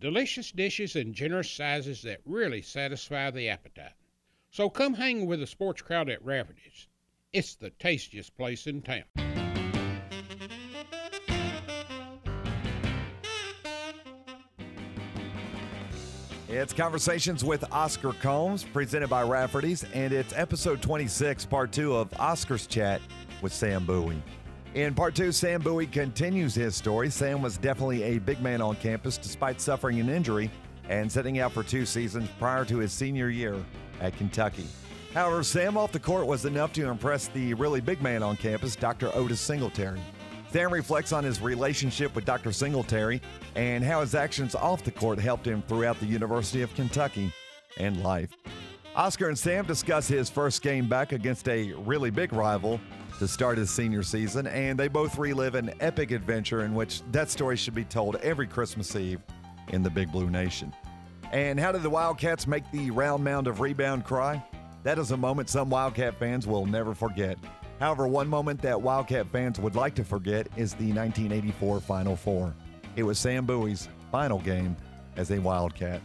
delicious dishes in generous sizes that really satisfy the appetite. So come hang with the sports crowd at Rafferty's. It's the tastiest place in town. It's Conversations with Oscar Combs, presented by Rafferty's, and it's episode 26, part two of Oscar's chat with Sam Bowie. In part two, Sam Bowie continues his story. Sam was definitely a big man on campus despite suffering an injury and setting out for two seasons prior to his senior year at Kentucky. However, Sam off the court was enough to impress the really big man on campus, Dr. Otis Singletary. Sam reflects on his relationship with Dr. Singletary and how his actions off the court helped him throughout the University of Kentucky and life. Oscar and Sam discuss his first game back against a really big rival to start his senior season, and they both relive an epic adventure in which that story should be told every Christmas Eve in the Big Blue Nation. And how did the Wildcats make the round mound of rebound cry? That is a moment some Wildcat fans will never forget. However, one moment that Wildcat fans would like to forget is the 1984 Final Four. It was Sam Bowie's final game as a Wildcat.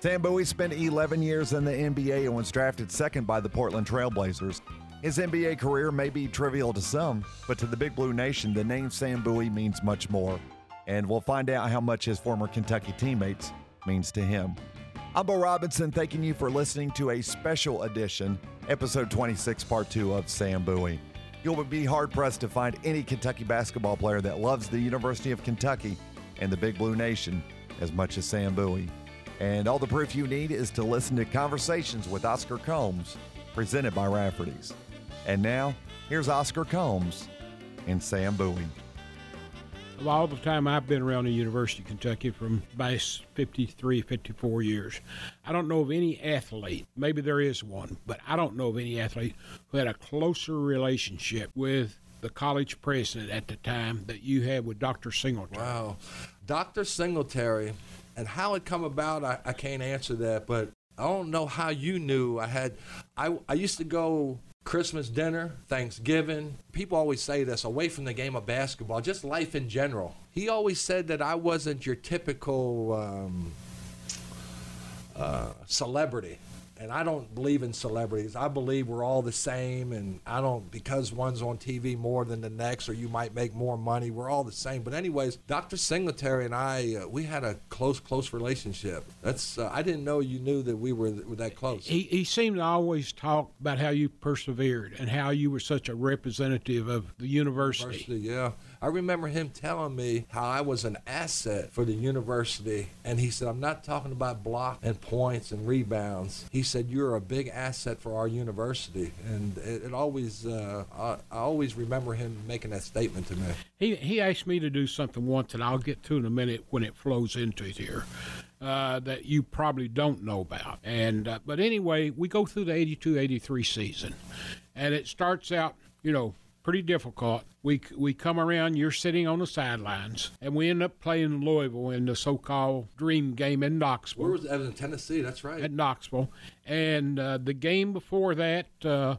Sam Bowie spent 11 years in the NBA and was drafted second by the Portland Trailblazers. His NBA career may be trivial to some, but to the Big Blue Nation, the name Sam Bowie means much more. And we'll find out how much his former Kentucky teammates means to him. I'm Bo Robinson, thanking you for listening to a special edition, episode 26, part 2 of Sam Bowie. You'll be hard pressed to find any Kentucky basketball player that loves the University of Kentucky and the Big Blue Nation as much as Sam Bowie. And all the proof you need is to listen to Conversations with Oscar Combs, presented by Rafferty's. And now, here's Oscar Combs and Sam Bowie. Of all the time I've been around the University of Kentucky from base 53, 54 years, I don't know of any athlete, maybe there is one, but I don't know of any athlete who had a closer relationship with the college president at the time that you had with Dr. Singletary. Wow. Dr. Singletary, and how it come about, I, I can't answer that, but I don't know how you knew. I had, I, I used to go Christmas dinner, Thanksgiving. People always say this away from the game of basketball, just life in general. He always said that I wasn't your typical um, uh, celebrity. And I don't believe in celebrities. I believe we're all the same, and I don't because one's on TV more than the next, or you might make more money. We're all the same. But anyways, Dr. Singletary and I, uh, we had a close, close relationship. That's uh, I didn't know you knew that we were, were that close. He, he seemed to always talk about how you persevered and how you were such a representative of the university. University, yeah. I remember him telling me how I was an asset for the university, and he said, "I'm not talking about block and points and rebounds." He said, "You're a big asset for our university," and it, it always, uh, I, I always remember him making that statement to me. He he asked me to do something once that I'll get to in a minute when it flows into it here. Uh, that you probably don't know about. And uh, but anyway, we go through the 82-83 season, and it starts out, you know, pretty difficult. We we come around. You're sitting on the sidelines, and we end up playing Louisville in the so-called dream game in Knoxville. Where was that? in Tennessee? That's right. At Knoxville, and uh, the game before that. Uh,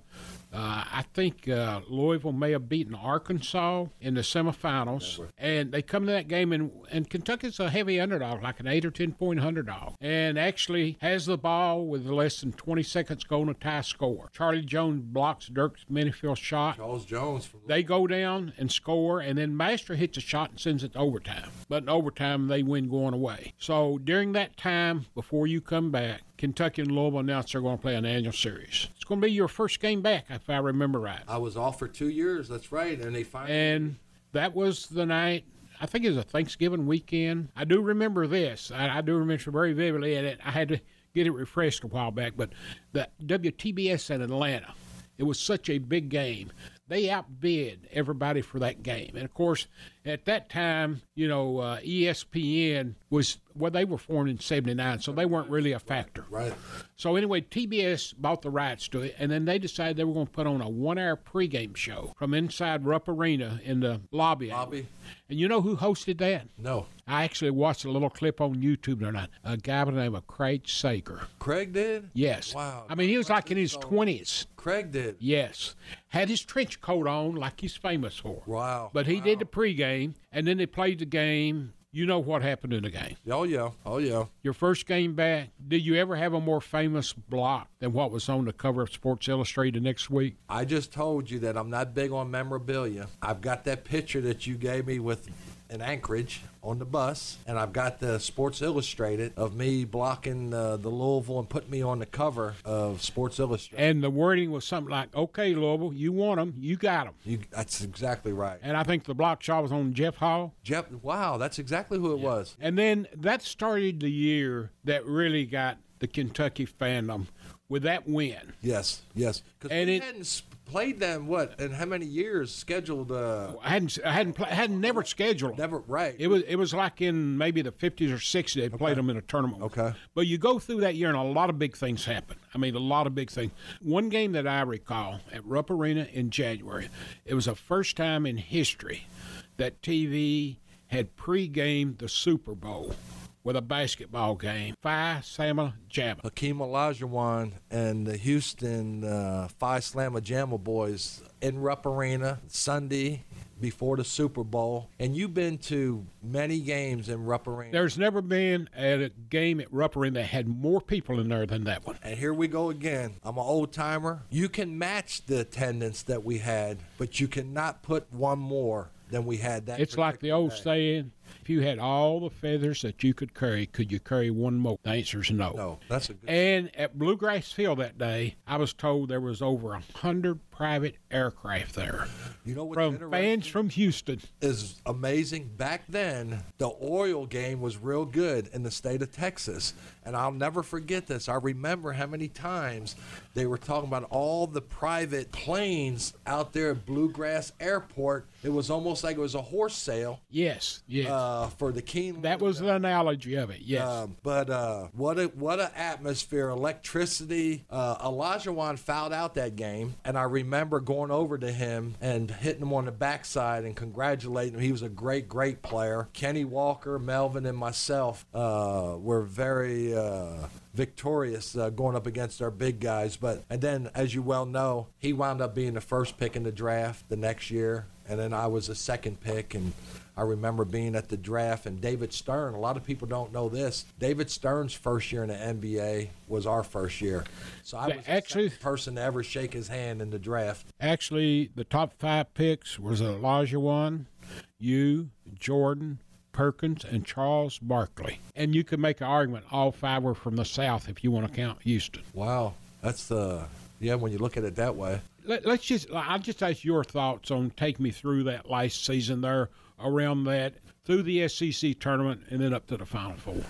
uh, I think uh, Louisville may have beaten Arkansas in the semifinals, and they come to that game, and, and Kentucky's a heavy underdog, like an eight or ten point underdog, and actually has the ball with less than 20 seconds going to tie score. Charlie Jones blocks Dirk Minniefield shot. Charles Jones. They go down and score, and then Master hits a shot and sends it to overtime. But in overtime, they win going away. So during that time, before you come back, Kentucky and Louisville announced they're going to play an annual series. It's going to be your first game back, if I remember right. I was off for two years. That's right, and they finally. And that was the night. I think it was a Thanksgiving weekend. I do remember this. I, I do remember very vividly, and it, I had to get it refreshed a while back. But the WTBS in Atlanta, it was such a big game. They outbid everybody for that game, and of course, at that time, you know, uh, ESPN was well, they were formed in '79, so they weren't really a factor. Right. So anyway, TBS bought the rights to it, and then they decided they were going to put on a one-hour pregame show from inside Rupp Arena in the lobby. Bobby? And you know who hosted that? No. I actually watched a little clip on YouTube the other night. A guy by the name of Craig Sager. Craig did? Yes. Wow. I mean, he was like in his twenties. Craig did. Yes. Had his trench coat on, like he's famous for. Wow. But he did the pregame, and then they played the game. You know what happened in the game. Oh, yeah. Oh, yeah. Your first game back, did you ever have a more famous block than what was on the cover of Sports Illustrated next week? I just told you that I'm not big on memorabilia. I've got that picture that you gave me with in Anchorage on the bus, and I've got the Sports Illustrated of me blocking uh, the Louisville and putting me on the cover of Sports Illustrated. And the wording was something like, okay, Louisville, you want them, you got them. You, that's exactly right. And I think the block shot was on Jeff Hall. Jeff, wow, that's exactly who it was. And then that started the year that really got the Kentucky fandom with that win. Yes, yes. Because And it- hadn't played them what and how many years scheduled? Uh, I hadn't, I hadn't, pla hadn't never scheduled. never right. It was, it was like in maybe the 50s or 60s they played them in a tournament. Okay. But you go through that year and a lot of big things happen. I mean, a lot of big things. One game that I recall at Rupp Arena in January, it was the first time in history that TV had pre-gamed the Super Bowl with a basketball game. Phi Slama Jama. Hakeem Olajuwon and the Houston uh, Phi Slama Jama boys in Rupp Arena Sunday before the Super Bowl. And you've been to many games in Rupp Arena. There's never been a game at Rupp Arena that had more people in there than that one. and here we go again. I'm an old timer. You can match the attendance that we had, but you cannot put one more than we had that. It's like the old day. saying, if you had all the feathers that you could carry, could you carry one more? The answer is no. No, that's a good. And at Bluegrass Field that day, I was told there was over a hundred private aircraft there You know what's from fans from Houston. is amazing. Back then, the oil game was real good in the state of Texas. And I'll never forget this. I remember how many times they were talking about all the private planes out there at Bluegrass Airport. It was almost like it was a horse sale Yes, yes. uh, for the Keen. that was the analogy of it. Yes. Um, but uh, what a what a atmosphere, electricity. Uh, Olajuwon fouled out that game, and I remember going over to him and hitting him on the backside and congratulating him. He was a great, great player. Kenny Walker, Melvin, and myself uh, were very. Uh, victorious uh, going up against our big guys but and then as you well know he wound up being the first pick in the draft the next year and then I was the second pick and I remember being at the draft and David Stern. A lot of people don't know this. David Stern's first year in the NBA was our first year, so I was the actually- second person to ever shake his hand in the draft. Actually, the top five picks was Olajuwon, you, Jordan, Perkins, and Charles Barkley. And you could make an argument all five were from the South if you want to count Houston. Wow, that's the yeah. When you look at it that way, Let, let's just, I'll just ask your thoughts on take me through that last season there, around that, through the SEC tournament, and then up to the Final Four.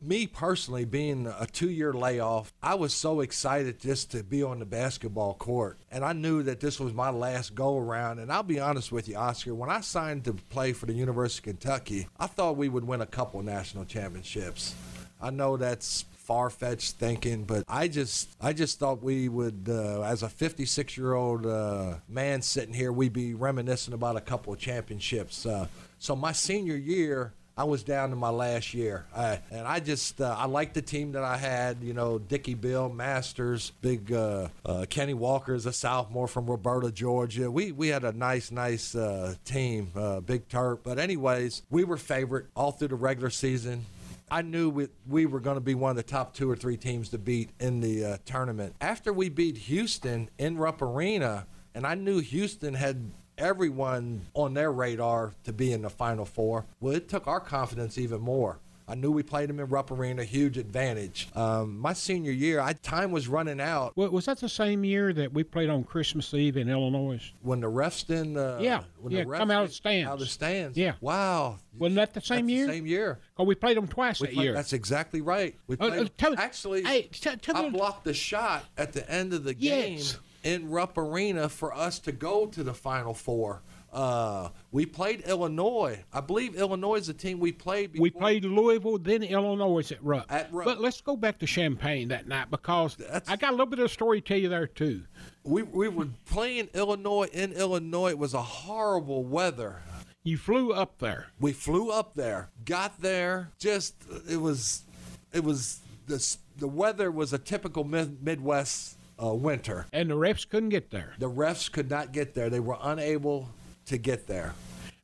me personally, being a two-year layoff, I was so excited just to be on the basketball court, and I knew that this was my last go-around. And I'll be honest with you, Oscar, when I signed to play for the University of Kentucky, I thought we would win a couple national championships. I know that's far-fetched thinking, but I just I just thought we would, uh, as a 56-year-old uh, man sitting here, we'd be reminiscing about a couple of championships. Uh, so my senior year. I was down to my last year, I, and I just uh, I liked the team that I had. You know, Dicky Beal, Masters, big uh, uh, Kenny Walker is a sophomore from Roberta, Georgia. We we had a nice nice team, Big Turp. But anyways, we were favorite all through the regular season. I knew we, we were going to be one of the top two or three teams to beat in the uh, tournament. After we beat Houston in Rupp Arena, and I knew Houston had everyone on their radar to be in the Final Four. Well, it took our confidence even more. I knew we played them in Rupp Arena, huge advantage. Um, my senior year, I, time was running out Wa- Was that the same year that we played on Christmas Eve in Illinois? when the refs didn't. Uh, Yeah, when yeah, the refs come out of stands. Out of the stands. Yeah. Wow. Wasn't that the same That's year? The same year. Oh, we played them twice We that played- year. That's exactly right. We Uh, uh, played, tell actually, hey, tell I blocked the shot at the end of the game Yes. in Rupp Arena for us to go to the Final Four Uh, we played Illinois. I believe Illinois is the team we played. Before. We played Louisville, then Illinois at Rupp. At Rupp. But let's go back to Champaign that night because That's- I got a little bit of a story to tell you there too. We we were playing Illinois in Illinois. It was a horrible weather. You flew up there. We flew up there, got there. Just it was, it was the the weather was a typical mid, Midwest uh, winter. And the refs couldn't get there. The refs could not get there. They were unable to get there.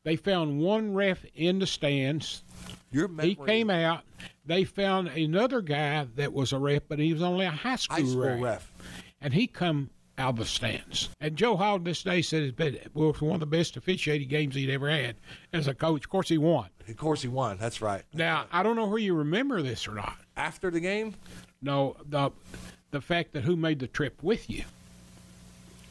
They found one ref in the stands. Your memory, He came out. They found another guy that was a ref, but he was only a high school, high school ref. ref. And he come out of the stands. And Joe Hall this day said it's been well, it was one of the best officiating games he'd ever had as a coach. Of course, he won. Of course, he won. That's right. Now I don't know where you remember this or not. After the game, No, the the fact that who made the trip with you.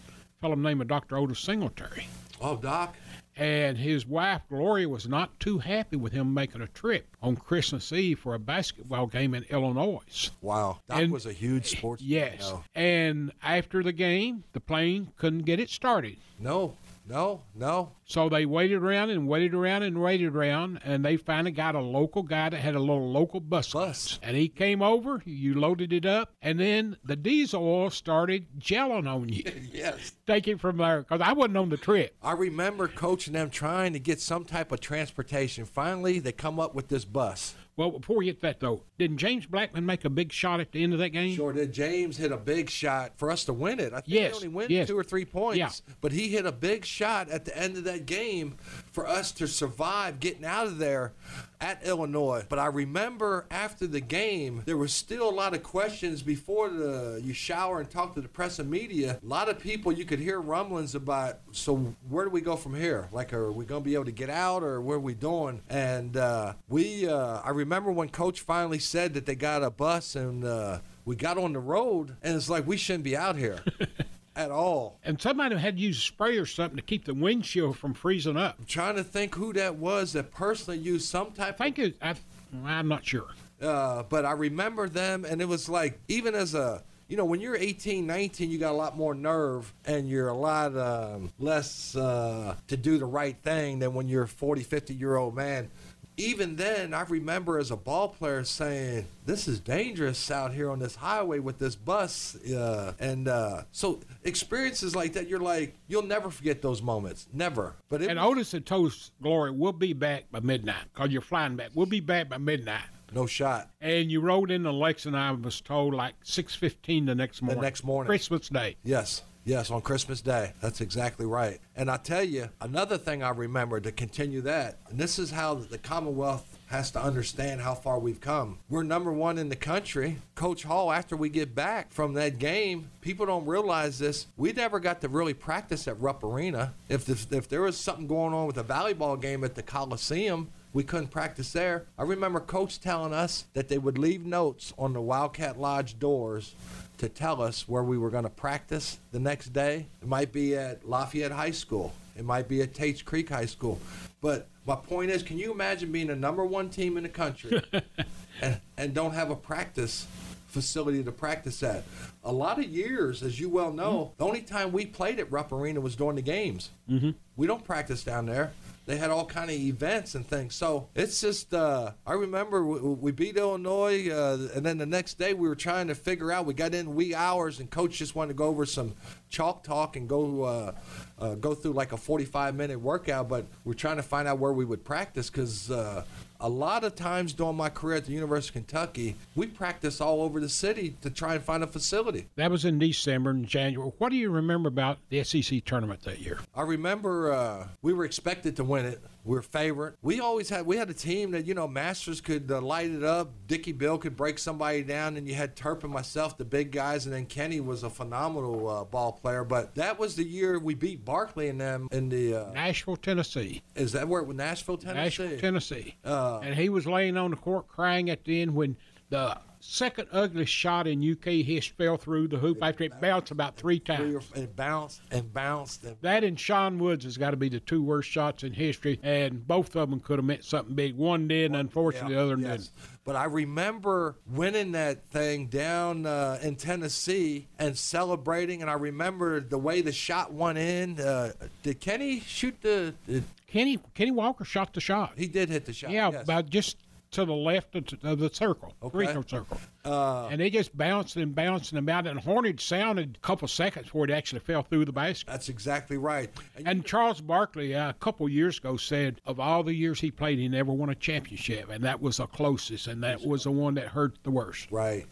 A fellow named Dr. Otis Singletary. Oh Doc, And his wife, Gloria, was not too happy with him making a trip on Christmas Eve for a basketball game in Illinois. wow, Doc And- was a huge sports. Yes. No, And after the game, the plane couldn't get it started. no, no, no. So they waited around and waited around and waited around, and they finally got a local guy that had a little local bus. Bus. And he came over, you loaded it up, and then the diesel oil started gelling on you. Yes. Take it from there, because I wasn't on the trip. I remember coaching them trying to get some type of transportation. Finally, they come up with this bus. Well, before we get that, though, didn't James Blackmon make a big shot at the end of that game? Sure did. James hit a big shot for us to win it. I think Yes, they only win yes. two or three points. Yeah. But he hit a big shot at the end of that game for us to survive getting out of there at Illinois. But I remember after the game, there was still a lot of questions before the you shower and talk to the press and media. A lot of people you could hear rumblings about. So where do we go from here? Like, are we going to be able to get out, or what are we doing? And uh, we, uh, I remember when Coach finally said that they got a bus and. Uh, we got on the road and it's like we shouldn't be out here at all. And somebody had to use a spray or something to keep the windshield from freezing up. I'm trying to think who that was that personally used some type I think it, I, I'm not sure. uh, but I remember them and it was like, even as a, you know, when you're 18, 19, you got a lot more nerve and you're a lot um, less uh, to do the right thing than when you're a 40, 50 year old man. Even then, I remember as a ball player saying, "This is dangerous out here on this highway with this bus." Uh, and uh, so, experiences like that, you're like, you'll never forget those moments, never. But it And Otis had told Glory, we'll be back by midnight because you're flying back. We'll be back by midnight. no shot. And you rode into Lex and I was told like 6.15 the next morning. The next morning. Christmas Day. Yes, yes, on Christmas Day. That's exactly right. And I tell you, another thing I remember to continue that, and this is how the Commonwealth has to understand how far we've come. We're number one in the country. Coach Hall, after we get back from that game, people don't realize this. We never got to really practice at Rupp Arena. If, this, if there was something going on with a volleyball game at the Coliseum, we couldn't practice there. I remember Coach telling us that they would leave notes on the Wildcat Lodge doors to tell us where we were going to practice the next day. It might be at Lafayette High School. It might be at Tates Creek High School. But my point is, can you imagine being the number one team in the country and, and don't have a practice facility to practice at? A lot of years, as you well know, the only time we played at Rupp Arena was during the games. Mm-hmm. We don't practice down there. They had all kind of events and things. So it's just, uh, I remember we, we beat Illinois, uh, and then the next day we were trying to figure out. We got in wee hours, and coach just wanted to go over some chalk talk and go uh, uh, go through like a 45 minute workout. But we're trying to find out where we would practice because uh, a lot of times during my career at the University of Kentucky, we practice all over the city to try and find a facility. That was in December and January. What do you remember about the SEC tournament that year? I remember uh, we were expected to win it. We were favorite. We always had we had a team that you know Masters could uh, light it up. Dicky Beal could break somebody down, and you had Turp and myself, the big guys, and then Kenny was a phenomenal uh, ball player. But that was the year we beat Barkley and them in the. Uh, Nashville, Tennessee. is that where it was Nashville, Tennessee? Nashville, Tennessee. Uh, and he was laying on the court crying at the end when the second ugliest shot in UK history fell through the hoop after it bounced about three Three or- times. It bounced and bounced and That and Sean Woods has got to be the two worst shots in history, and both of them could have meant something big. One did, and unfortunately, the other yes. didn't. But I remember winning that thing down uh, in Tennessee and celebrating, and I remember the way the shot went in. Uh, did Kenny shoot the? Did, Kenny Kenny Walker shot the shot. he did hit the shot. Yeah, yes. about just to the left of, of the circle, Okay. free circle. Uh, and they just bounced and bounced and about. And Hornage sounded a couple seconds before it actually fell through the basket. that's exactly right. And And Charles Barkley, uh, a couple years ago, said of all the years he played, he never won a championship, and that was the closest, and that was the one that hurt the worst. Right.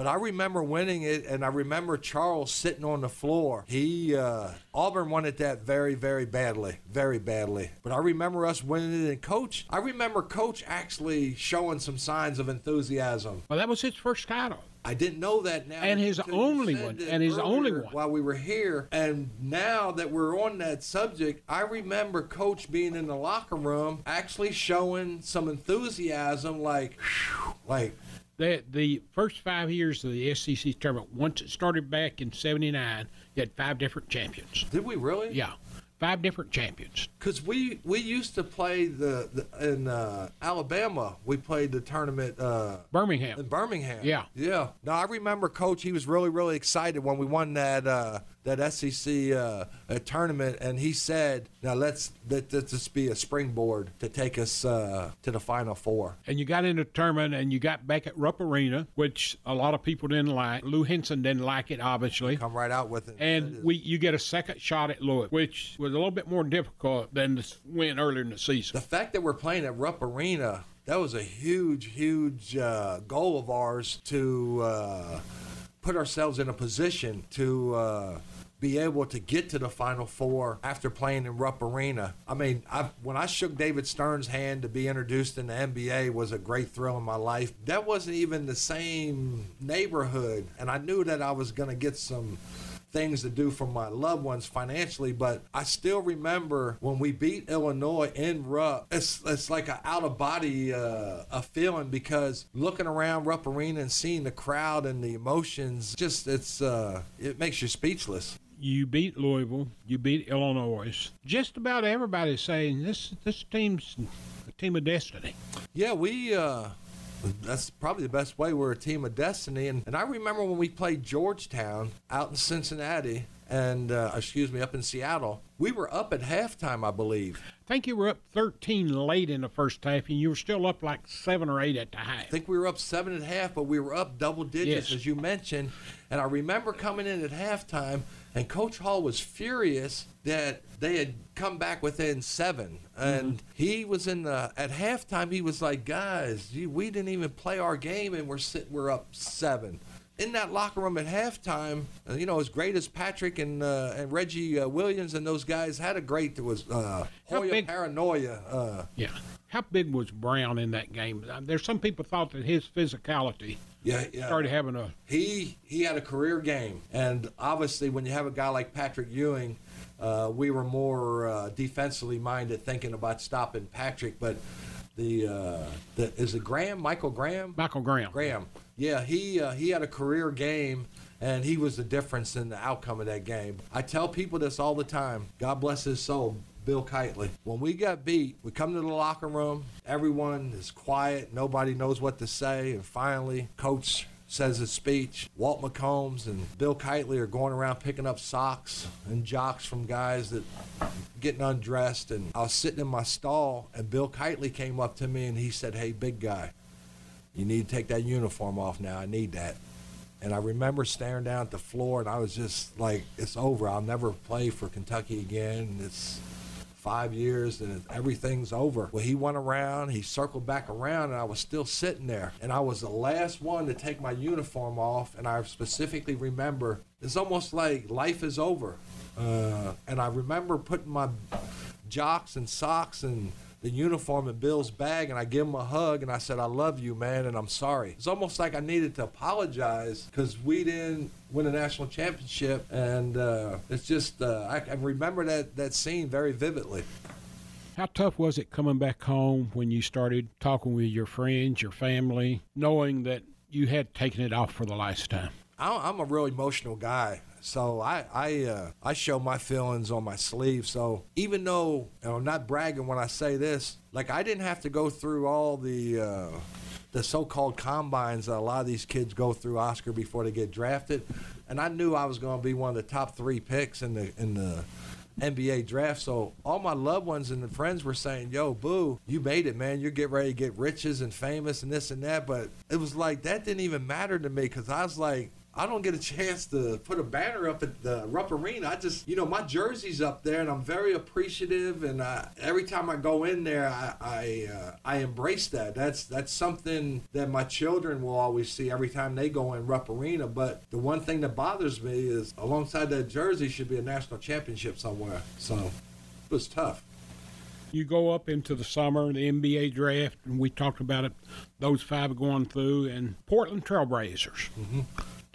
But I remember winning it, and I remember Charles sitting on the floor. He uh, Auburn wanted that very, very badly, very badly. But I remember us winning it, and Coach. I remember Coach actually showing some signs of enthusiasm. Well, that was his first title. I didn't know that now. And his only one, and his only one. While we were here, and now that we're on that subject, I remember Coach being in the locker room, actually showing some enthusiasm, like, like The, the first five years of the SEC tournament, once it started back in '79, you had five different champions. did we really? Yeah, five different champions. Because we we used to play the, the in uh, Alabama. We played the tournament uh, Birmingham. in Birmingham. Yeah. yeah. No, I remember Coach. He was really really excited when we won that uh, that SEC uh, tournament, and he said, "Now let's let, let this be a springboard to take us uh, to the Final Four. and you got into the tournament and you got back at Rupp Arena, which a lot of people didn't like. Lou Henson didn't like it, obviously. Come right out with it. And we you get a second shot at Louisville, which was a little bit more difficult than the win earlier in the season. the fact that we're playing at Rupp Arena, that was a huge, huge uh, goal of ours to uh, put ourselves in a position to uh, be able to get to the Final Four after playing in Rupp Arena. I mean, I, when I shook David Stern's hand to be introduced in the NBA was a great thrill in my life. That wasn't even the same neighborhood, and I knew that I was going to get some things to do for my loved ones financially, but I still remember when we beat Illinois in Rupp. It's it's like an out of body uh, a feeling because looking around Rupp Arena and seeing the crowd and the emotions, just it's uh, it makes you speechless. You beat Louisville, you beat Illinois. Just about everybody's saying this this team's a team of destiny. Yeah, we. Uh, that's probably the best way. We're a team of destiny, and, and I remember when we played Georgetown out in Cincinnati, and uh, excuse me, up in Seattle. We were up at halftime, I believe. I think you were up 13 late in the first half, and you were still up like seven or eight at the half. I think we were up seven and a half, but we were up double digits, Yes. as you mentioned. And I remember coming in at halftime, and Coach Hall was furious that they had come back within seven. And he was in the at halftime. He was like, "Guys, you, we didn't even play our game, and we're sitting, we're up seven. In that locker room at halftime, uh, you know, as great as Patrick and uh, and Reggie uh, Williams and those guys had a great. There was uh, Hoya big- Paranoia. Uh, Yeah. How big was Brown in that game? Uh, There's some people thought that his physicality yeah, yeah. started having a he he had a career game, and obviously when you have a guy like Patrick Ewing, uh, we were more uh, defensively minded, thinking about stopping Patrick. But the uh, the is it Graham Michael Graham Michael Graham. Graham? Yeah, he uh, he had a career game. And he was the difference in the outcome of that game. I tell people this all the time. God bless his soul. Bill Keightley. When we got beat, we come to the locker room. Everyone is quiet. Nobody knows what to say. And finally, coach says his speech. Walt McCombs and Bill Keightley are going around picking up socks and jocks from guys that getting undressed. And I was sitting in my stall, and Bill Keightley came up to me and he said, "Hey, big guy, you need to take that uniform off now. I need that." And I remember staring down at the floor, and I was just like, "It's over. I'll never play for Kentucky again. It's five years, and everything's over." Well, he went around, he circled back around, and I was still sitting there, and I was the last one to take my uniform off. And I specifically remember it's almost like life is over. Uh, and I remember putting my jocks and socks and the uniform in Bill's bag, and I give him a hug, and I said, "I love you, man, and I'm sorry." It's almost like I needed to apologize because we didn't win a national championship, and uh, it's just uh, I, I remember that that scene very vividly. How tough was it coming back home when you started talking with your friends, your family, knowing that you had taken it off for the last time? I- I'm a real emotional guy. So I I uh, I show my feelings on my sleeve. So even though I'm not bragging when I say this, like I didn't have to go through all the uh, the so-called combines that a lot of these kids go through, Oscar, before they get drafted, and I knew I was going to be one of the top three picks in the in the NBA draft. So all my loved ones and the friends were saying, "Yo, boo, you made it, man. You're getting ready to get riches and famous and this and that." But it was like that didn't even matter to me because I was like, I don't get a chance to put a banner up at the Rupp Arena. I just, you know, my jersey's up there, and I'm very appreciative. And I, every time I go in there, I I, uh, I embrace that. That's that's something that my children will always see every time they go in Rupp Arena. But the one thing that bothers me is alongside that jersey should be a national championship somewhere. So it was tough. You go up into the summer, the NBA draft, and we talked about it. Those five going through, and Portland Trailblazers. Mm-hmm.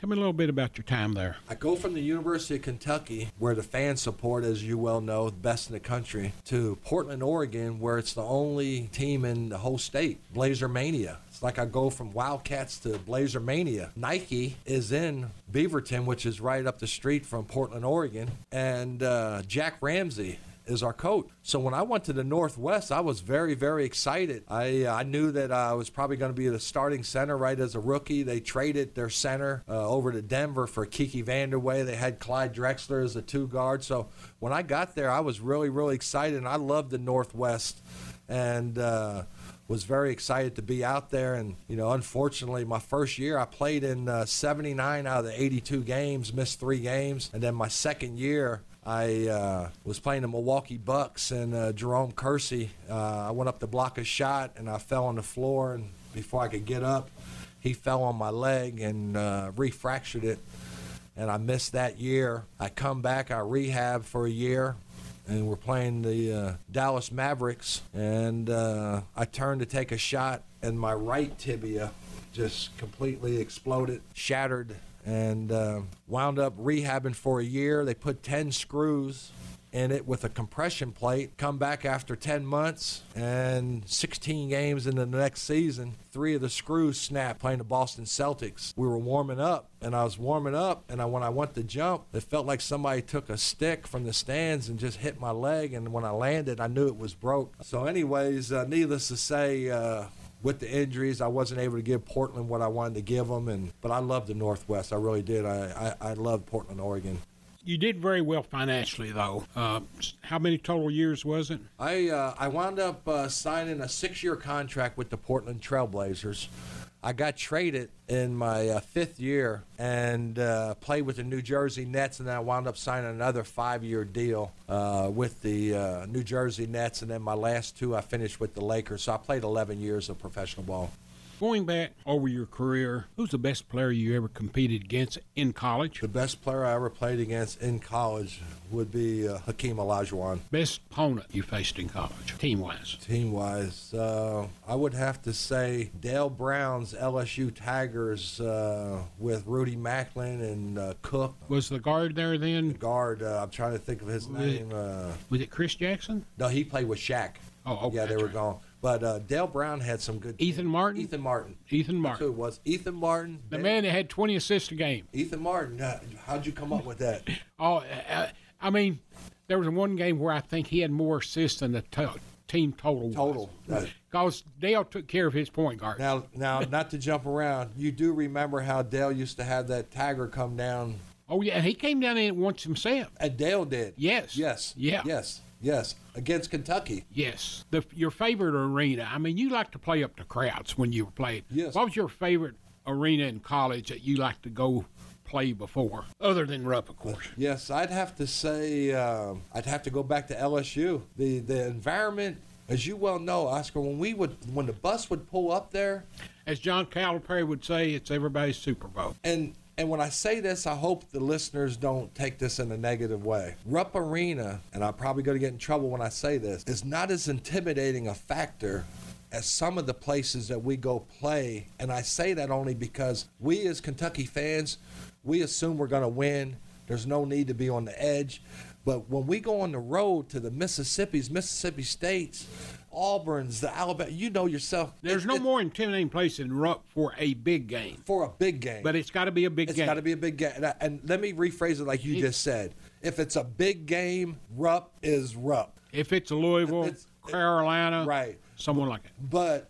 Tell me a little bit about your time there. I go from the University of Kentucky, where the fan support, as you well know, best in the country, to Portland, Oregon, where it's the only team in the whole state, Blazer Mania. It's like I go from Wildcats to Blazer Mania. Nike is in Beaverton, which is right up the street from Portland, Oregon, and uh, Jack Ramsay is our coach. So when I went to the Northwest, I was very, very excited. I I knew that I was probably going to be the starting center right as a rookie. They traded their center uh, over to Denver for Kiki Vandeweghe. They had Clyde Drexler as a two guard. So when I got there, I was really, really excited. And I loved the Northwest, and. Uh, was very excited to be out there. And, you know, unfortunately, my first year, I played in uh, 79 out of the 82 games, missed three games. And then my second year, I uh, was playing the Milwaukee Bucks and uh, Jerome Kersey. Uh, I went up to block a shot and I fell on the floor. And before I could get up, he fell on my leg and uh, refractured it. And I missed that year. I come back, I rehab for a year, and we're playing the uh, Dallas Mavericks. And uh, I turned to take a shot, and my right tibia just completely exploded, shattered, and uh, wound up rehabbing for a year. They put 10 screws in it with a compression plate. Come back after 10 months and 16 games in the next season. Three of the screws snapped playing the Boston Celtics. We were warming up, and I was warming up, and I, when I went to jump, it felt like somebody took a stick from the stands and just hit my leg. And when I landed, I knew it was broke. So, anyways, uh, needless to say, uh, with the injuries, I wasn't able to give Portland what I wanted to give them, and but I loved the Northwest. I really did. I I, I loved Portland, Oregon. You did very well financially, though. Uh, how many total years was it? I uh, I wound up uh, signing a six-year contract with the Portland Trailblazers. I got traded in my uh, fifth year and uh, played with the New Jersey Nets, and then I wound up signing another five-year deal uh, with the uh, New Jersey Nets, and then my last two I finished with the Lakers. So I played 11 years of professional ball. Going back over your career, who's the best player you ever competed against in college? The best player I ever played against in college would be uh, Hakeem Olajuwon. Best opponent you faced in college, team wise? Team wise, uh, I would have to say Dale Brown's LSU Tigers uh, with Rudy Macklin and uh, Cook. Was the guard there then? Guard, uh, I'm trying to think of his Was- name. Uh, Was it Chris Jackson? no, he played with Shaq. Oh, okay. yeah, they were right. gone. But uh, Dale Brown had some good. Ethan Martin? Ethan Martin. Ethan That's who it was. Ethan Martin. The Dale- man that had 20 assists a game. Ethan Martin. Uh, how'd you come up with that? Oh, uh, I mean, there was one game where I think he had more assists than the to- team total. Total. Uh, Because Dale took care of his point guard. Now, now, not to jump around, you do remember how Dale used to have that Tiger come down, oh, yeah, he came down in once himself. and Dale did. Yes. Yes. Yeah. Yes. Yes. Against Kentucky. Yes. The, your favorite arena. I mean, you like to play up to crowds when you were playing. Yes. What was your favorite arena in college that you like to go play before, other than Rupp, of course? Yes, I'd have to say um, I'd have to go back to LSU. The the environment, as you well know, Oscar, when we would when the bus would pull up there, As John Calipari would say, it's everybody's Super Bowl. and and when I say this, I hope the listeners don't take this in a negative way. Rupp Arena, and I'm probably going to get in trouble when I say this, is not as intimidating a factor as some of the places that we go play. And I say that only because we as Kentucky fans, we assume we're going to win. There's no need to be on the edge. But when we go on the road to the Mississippi's, Mississippi States, Auburn's, the Alabama, you know yourself. There's it- no it- more intimidating place than Rupp for a big game. for a big game. But it's got to be a big It's game. It's got to be a big game. And, I- and let me rephrase it like you just said. If it's a big game, Rupp is Rupp. if it's Louisville, It's- Carolina, Right. someone like that. But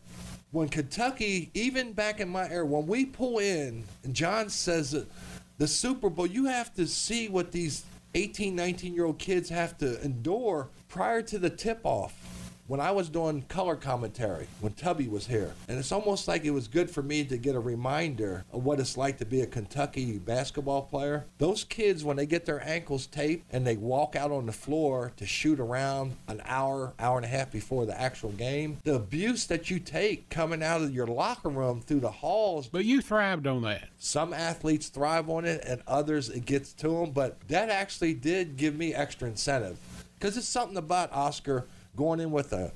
when Kentucky, even back in my era, when we pull in, and John says that the Super Bowl, you have to see what these 18, 19 year old kids have to endure prior to the tip off. When I was doing color commentary, when Tubby was here, and it's almost like it was good for me to get a reminder of what it's like to be a Kentucky basketball player. Those kids, when they get their ankles taped and they walk out on the floor to shoot around an hour, hour and a half before the actual game, the abuse that you take coming out of your locker room through the halls But you thrived on that. some athletes thrive on it and others it gets to them but that actually did give me extra incentive because it's something about oscar going in with a,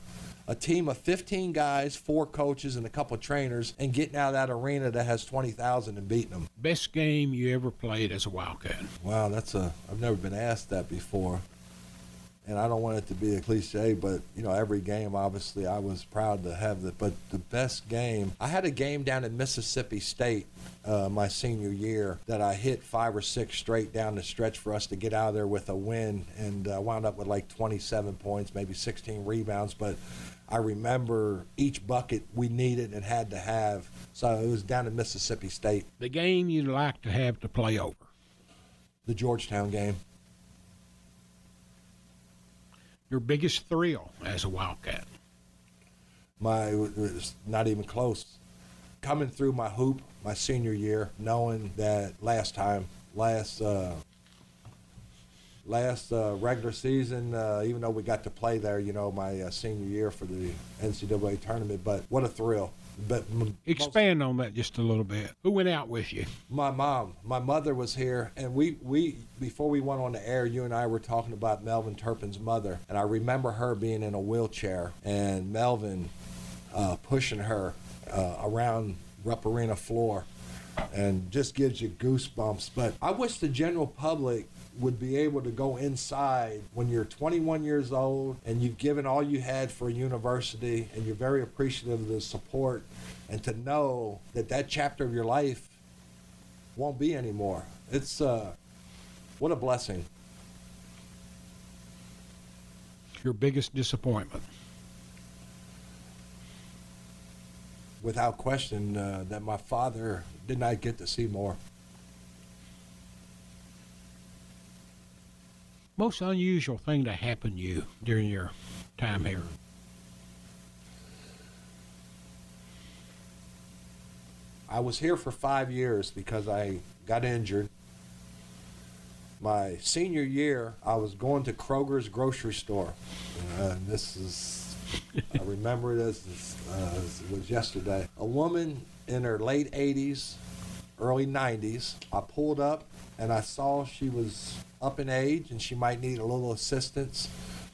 a team of 15 guys four coaches and a couple of trainers and getting out of that arena that has 20000 and beating them Best game you ever played as a Wildcat. wow that's a i've never been asked that before and I don't want it to be a cliche, but you know, every game, obviously, I was proud to have the. But the best game, I had a game down in Mississippi State uh, my senior year that I hit five or six straight down the stretch for us to get out of there with a win, and uh, wound up with like 27 points, maybe 16 rebounds. But I remember each bucket we needed and had to have. So it was down in Mississippi State, The game you'd like to have to play over. the Georgetown game. Your biggest thrill as a Wildcat. my was not even close. Coming through my hoop my senior year, knowing that last time, last uh, last uh, regular season, uh, even though we got to play there, you know, my uh, senior year for the NCAA tournament, but what a thrill! But m- most- Expand on that just a little bit. Who went out with you? my mom, my mother was here, and we, we before we went on the air, you and I were talking about Melvin Turpin's mother, and I remember her being in a wheelchair and Melvin uh, pushing her uh, around Rupp Arena floor, and just gives you goosebumps. But I wish the general public would be able to go inside when you're 21 years old and you've given all you had for a university and you're very appreciative of the support and to know that that chapter of your life won't be anymore. It's uh, what a blessing. Your biggest disappointment. Without question, uh, that my father did not get to see more. Most unusual thing to happen to you during your time here. I was here for five years because I got injured. My senior year, I was going to Kroger's grocery store. Uh, and this is, I remember as, uh, as it was yesterday. A woman in her late 80s, early 90s. I pulled up and I saw she was up in age and she might need a little assistance.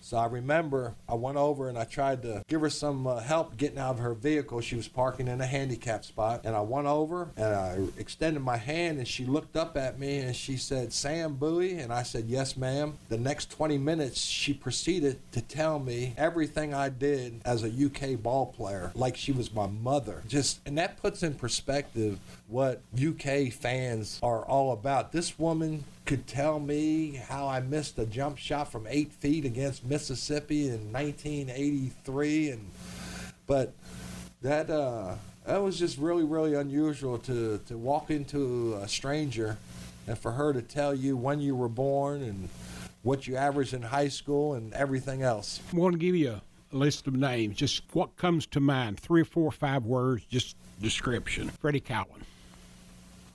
So I remember I went over and I tried to give her some uh, help getting out of her vehicle. She was parking in a handicap spot. And I went over and I extended my hand and she looked up at me and she said, Sam Bowie? And I said, Yes, ma'am. The next 20 minutes, she proceeded to tell me everything I did as a UK ball player, like she was my mother. Just, and that puts in perspective what UK fans are all about. This woman could tell me how I missed a jump shot from eight feet against Mississippi in 1983, and but that uh, that was just really really unusual to to walk into a stranger and for her to tell you when you were born and what you averaged in high school and everything else. I want to give you a list of names. Just what comes to mind. Three or four or five words, just description. Freddie Cowan,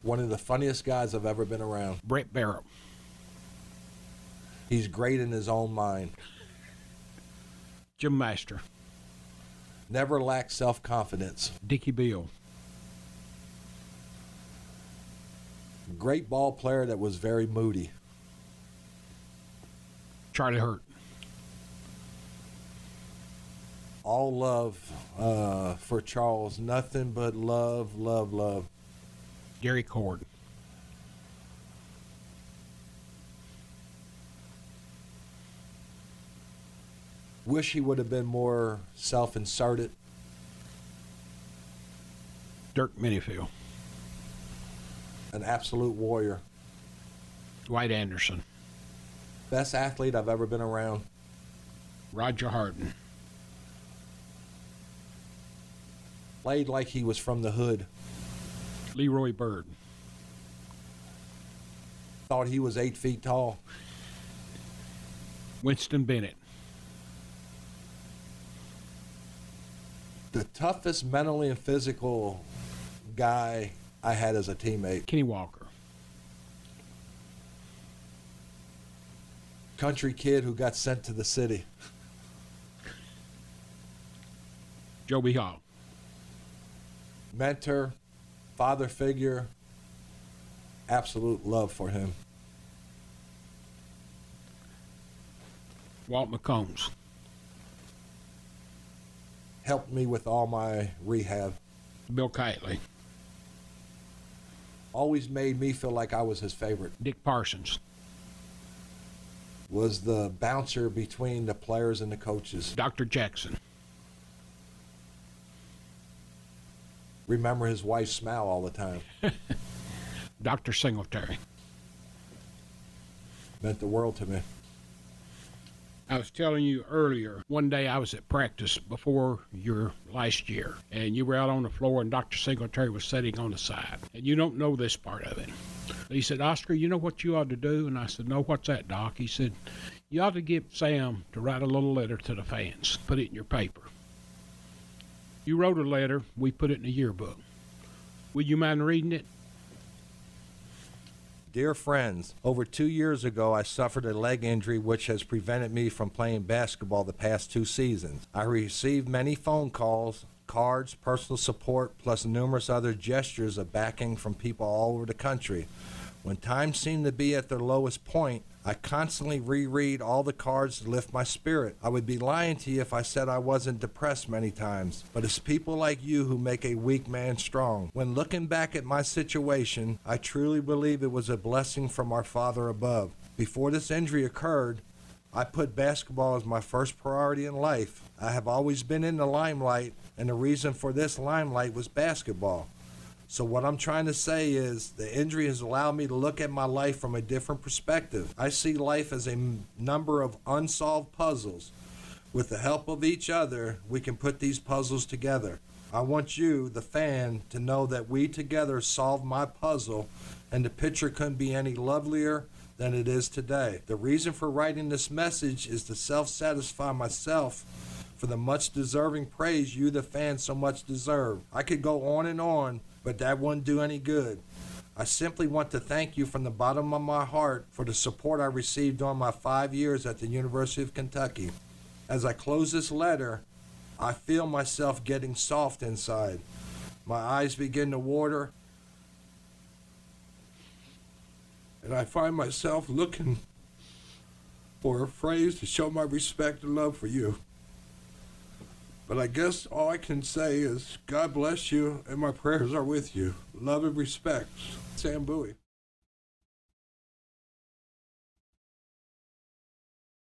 One of the funniest guys I've ever been around. Bret Bearup, He's great in his own mind. Jim Master, Never lacked self confidence. Dicky Beal, Great ball player that was very moody. Charlie Hurt, all love uh, for Charles. Nothing but love, love, love. Gary Cord, wish he would have been more self inserted. Dirk Minniefield, An absolute warrior. Dwight Anderson, Best athlete I've ever been around. Roger Harden, Played like he was from the hood. LeRoy Byrd, Thought he was eight feet tall. Winston Bennett, The toughest mentally and physical guy I had as a teammate. Kenny Walker, Country kid who got sent to the city. Joe B. Hall, Mentor, father figure. Absolute love for him. Walt McCombs, Helped me with all my rehab. Bill Keightley, Always made me feel like I was his favorite. Dick Parsons, Was the bouncer between the players and the coaches. Dr. Jackson, Remember his wife's smile all the time. Dr. Singletary. Meant the world to me. I was telling you earlier, one day I was at practice before your last year, and you were out on the floor, and Dr. Singletary was sitting on the side. And you don't know this part of it. He said, Oscar, you know what you ought to do? And I said, No, what's that, Doc? He said, You ought to get Sam to write a little letter to the fans, put it in your paper. You wrote a letter, we put it in the yearbook. Would you mind reading it? Dear friends, over two years ago, I suffered a leg injury which has prevented me from playing basketball the past two seasons. I received many phone calls, cards, personal support, plus numerous other gestures of backing from people all over the country. When times seemed to be at their lowest point, I constantly reread all the cards to lift my spirit. I would be lying to you if I said I wasn't depressed many times, but it's people like you who make a weak man strong. When looking back at my situation, I truly believe it was a blessing from our Father above. Before this injury occurred, I put basketball as my first priority in life. I have always been in the limelight, and the reason for this limelight was basketball. So, what I'm trying to say is the injury has allowed me to look at my life from a different perspective. I see life as a number of unsolved puzzles. With the help of each other, we can put these puzzles together. I want you, the fan, to know that we together solved my puzzle, and the picture couldn't be any lovelier than it is today. The reason for writing this message is to self satisfy myself for the much deserving praise you, the fans, so much deserve. I could go on and on, but that wouldn't do any good. I simply want to thank you from the bottom of my heart for the support I received during my five years at the University of Kentucky. As I close this letter, I feel myself getting soft inside. My eyes begin to water, and I find myself looking for a phrase to show my respect and love for you. But I guess all I can say is God bless you, and my prayers are with you. Love and respect, Sam Bowie.